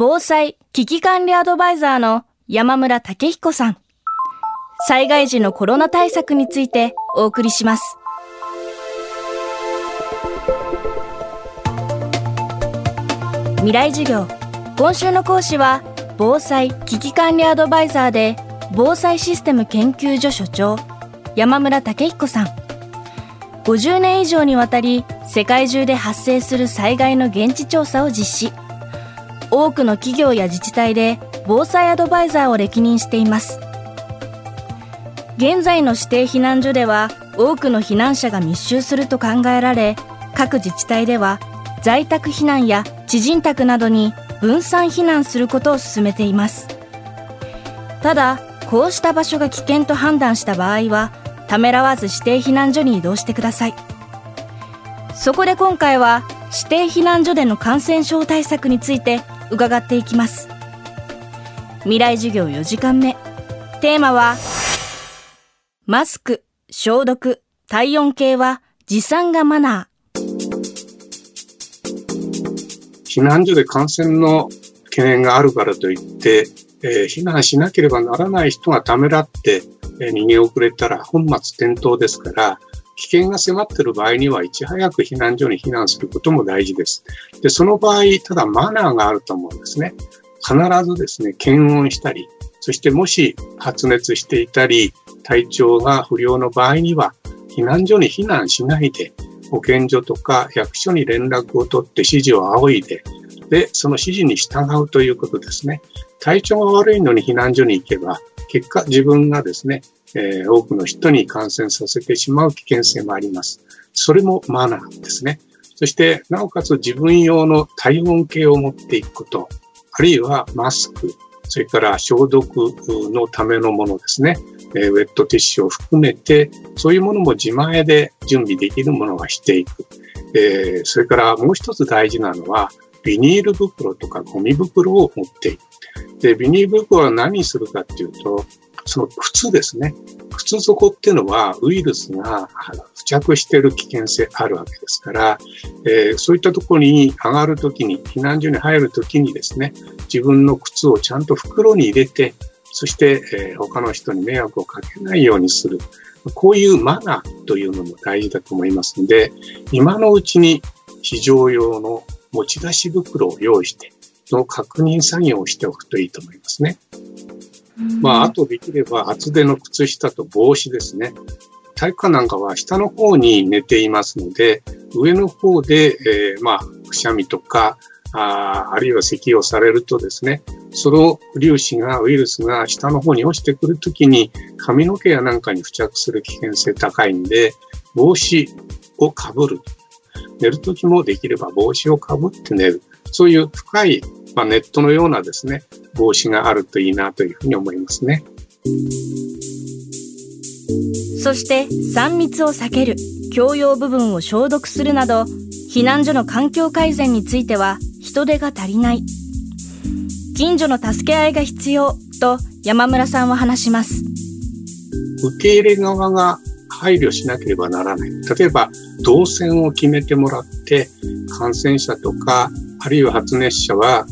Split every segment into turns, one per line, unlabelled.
防災危機管理アドバイザーの山村武彦さん。災害時のコロナ対策についてお送りします。未来授業。今週の講師は、防災危機管理アドバイザーで、防災システム研究所所長、山村武彦さん。50年以上にわたり、世界中で発生する災害の現地調査を実施。多くの企業や自治体で防災アドバイザーを歴任しています。現在の指定避難所では多くの避難者が密集すると考えられ各自治体では在宅避難や知人宅などに分散避難することを進めていますただこうした場所が危険と判断した場合はためらわず指定避難所に移動してくださいそこで今回は指定避難所での感染症対策について伺っていきます未来授業4時間目テーマはマスク、消毒、体温計は持参がマナー。
避難所で感染の懸念があるからといって、えー、避難しなければならない人がためらって、えー、逃げ遅れたら本末転倒ですから、危険が迫っている場合にはいち早く避難所に避難することも大事です。で、その場合、ただマナーがあると思うんですね。必ずですね、検温したり、そしてもし発熱していたり、体調が不良の場合には、避難所に避難しないで、保健所とか役所に連絡を取って指示を仰いで、で、その指示に従うということですね。体調が悪いのに避難所に行けば、結果自分がですね、えー、多くの人に感染させてしまう危険性もあります。それもマナーですね。そして、なおかつ自分用の体温計を持っていくこと、あるいはマスク、それから消毒のためのものですね。えウェットティッシュを含めて、そういうものも自前で準備できるものはしていく。えそれからもう一つ大事なのは、ビニール袋とかゴミ袋を持っていく。で、ビニール袋は何するかっていうと、その靴ですね。靴底っていうのはウイルスが付着している危険性あるわけですから、えー、そういったところに上がるときに、避難所に入るときにですね、自分の靴をちゃんと袋に入れて、そして、えー、他の人に迷惑をかけないようにする。こういうマナーというのも大事だと思いますので、今のうちに非常用の持ち出し袋を用意して、の確認作業をしておくといいと思いますね。まあ、あとできれば厚手の靴下と帽子ですね。体育館なんかは下の方に寝ていますので、上の方で、えー、まあ、くしゃみとか、ああるいは咳をされるとですね、その粒子が、ウイルスが下の方に落ちてくるときに髪の毛やなんかに付着する危険性高いんで、帽子をかぶる。寝るときもできれば帽子をかぶって寝る。そういう深い、まあ、ネットのようなですね、帽子があるといいなというふうに思いますね。
そして3密を避ける、共用部分を消毒するなど、避難所の環境改善については人手が足りない。近所の助け合いが必要と山村さんは話します。
受け入れ側が配慮しなければならない。例えば、動線を決めてもらって、感染者とか、あるいは発熱者は、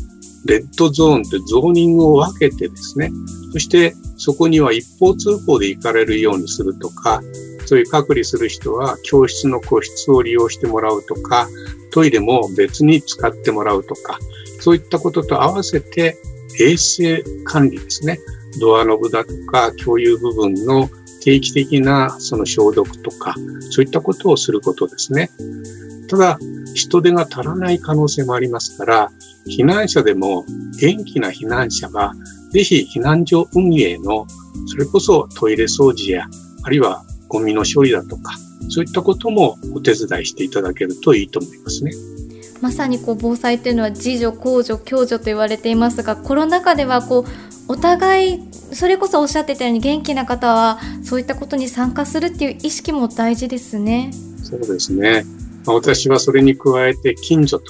レッドゾーンってゾーニングを分けてですね、そしてそこには一方通行で行かれるようにするとか、そういう隔離する人は教室の個室を利用してもらうとか、トイレも別に使ってもらうとか、そういったことと合わせて衛生管理ですね。ドアノブだとか共有部分の定期的なその消毒とか、そういったことをすることですね。ただ、人手が足らない可能性もありますから、避難者でも元気な避難者は、ぜひ避難所運営の、それこそトイレ掃除や、あるいはゴミの処理だとか、そういったこともお手伝いしていただけるといいと思いますね。
まさにこう防災っていうのは自助公助共助と言われていますがコロナ禍ではこうお互いそれこそおっしゃってたように元気な方はそういったことに参加するっていう意識も大事ですね。
そうですね。私はそれに加えて近所と。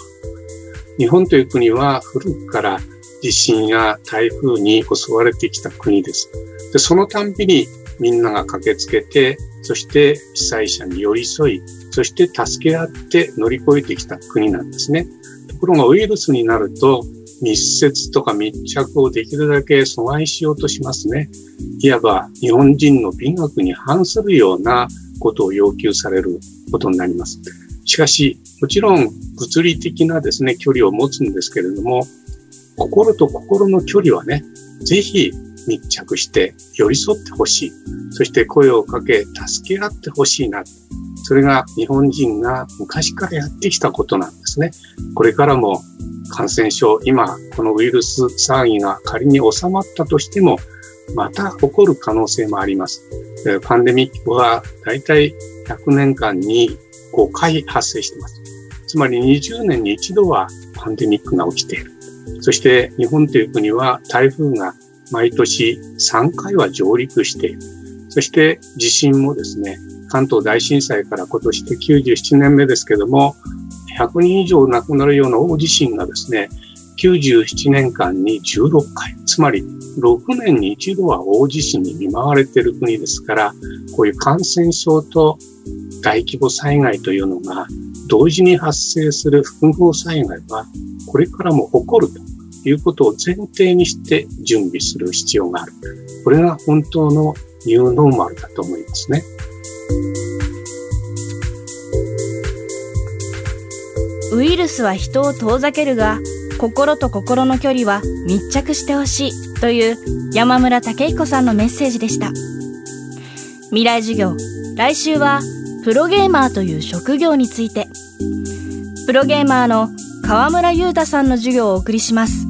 日本という国は古くから地震や台風に襲われてきた国です。でそのたんびにみんなが駆けつけて、そして被災者に寄り添い、そして助け合って乗り越えてきた国なんですね。ところがウイルスになると密接とか密着をできるだけ阻害しようとしますね。いわば日本人の美学に反するようなことを要求されることになります。しかし、もちろん物理的なですね、距離を持つんですけれども、心と心の距離はね、ぜひ密着して寄り添ってほしい。そして声をかけ、助け合ってほしいな。それが日本人が昔からやってきたことなんですね。これからも感染症、今、このウイルス騒ぎが仮に収まったとしても、また起こる可能性もあります。パンデミックはだいたい100年間に5回発生しています。つまり20年に一度はパンデミックが起きている。そして日本という国は台風が毎年3回は上陸している。そして地震もですね、関東大震災から今年で97年目ですけども、100人以上亡くなるような大地震がですね、97年間に16回、つまり6年に一度は大地震に見舞われている国ですから、こういう感染症と大規模災害というのが同時に発生する複合災害はこれからも起こるということを前提にして準備する必要がある。これが本当のニューノーマルだと思いますね。
ウイルスは人を遠ざけるが心と心の距離は密着してほしいという山村武彦さんのメッセージでした未来授業来週はプロゲーマーという職業についてプロゲーマーの川村裕太さんの授業をお送りします